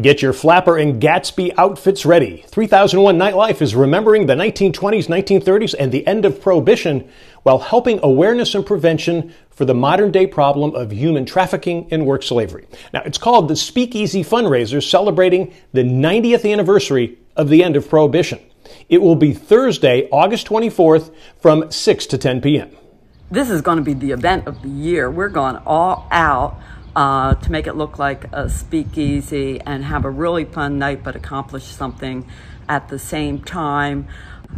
Get your flapper and Gatsby outfits ready. 3001 Nightlife is remembering the 1920s, 1930s, and the end of Prohibition while helping awareness and prevention for the modern day problem of human trafficking and work slavery. Now, it's called the Speakeasy Fundraiser, celebrating the 90th anniversary of the end of Prohibition. It will be Thursday, August 24th from 6 to 10 p.m. This is going to be the event of the year. We're going all out uh, to make it look like a speakeasy and have a really fun night, but accomplish something at the same time.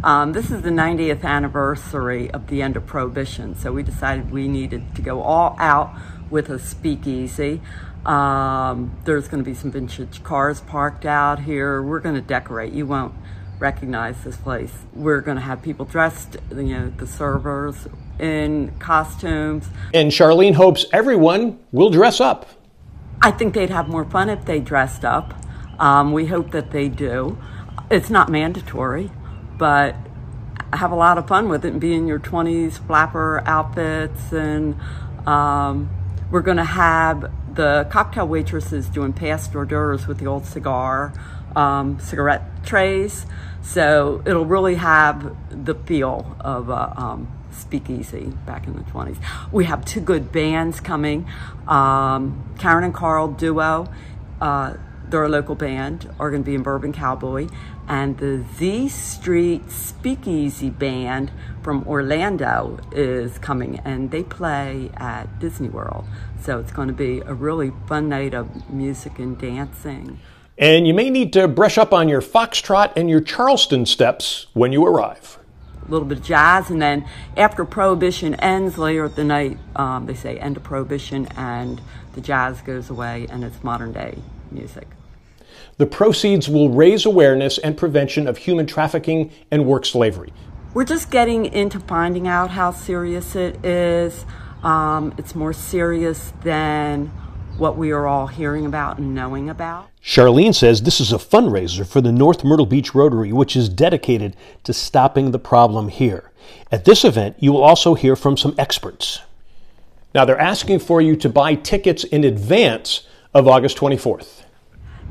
Um, this is the 90th anniversary of the end of Prohibition, so we decided we needed to go all out with a speakeasy. Um, there's going to be some vintage cars parked out here. We're going to decorate. You won't recognize this place. We're going to have people dressed, you know, the servers in costumes. And Charlene hopes everyone will dress up. I think they'd have more fun if they dressed up. Um, we hope that they do. It's not mandatory, but have a lot of fun with it and be in your 20s flapper outfits. And um, we're going to have the cocktail waitresses doing passed hors d'oeuvres with the old cigar um, cigarette trays. So it'll really have the feel of a um, speakeasy back in the 20s. We have two good bands coming. Um, Karen and Carl Duo, uh, they're a local band, are going to be in Bourbon Cowboy. And the Z Street Speakeasy Band from Orlando is coming, and they play at Disney World. So it's going to be a really fun night of music and dancing. And you may need to brush up on your foxtrot and your Charleston steps when you arrive. A little bit of jazz, and then after Prohibition ends later at the night, um, they say end of Prohibition, and the jazz goes away, and it's modern day music. The proceeds will raise awareness and prevention of human trafficking and work slavery. We're just getting into finding out how serious it is. Um, it's more serious than what we are all hearing about and knowing about. Charlene says this is a fundraiser for the North Myrtle Beach Rotary, which is dedicated to stopping the problem here. At this event, you will also hear from some experts. Now, they're asking for you to buy tickets in advance of August 24th.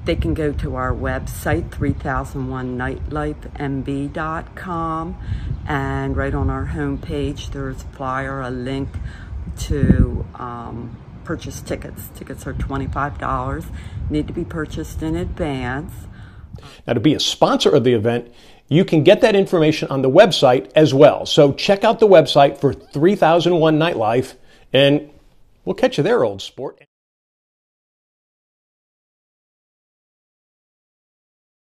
They can go to our website, 3001nightlifemb.com, and right on our homepage, there's a flyer, a link to um, purchase tickets. Tickets are $25, need to be purchased in advance. Now, to be a sponsor of the event, you can get that information on the website as well. So check out the website for 3001 Nightlife, and we'll catch you there, old sport.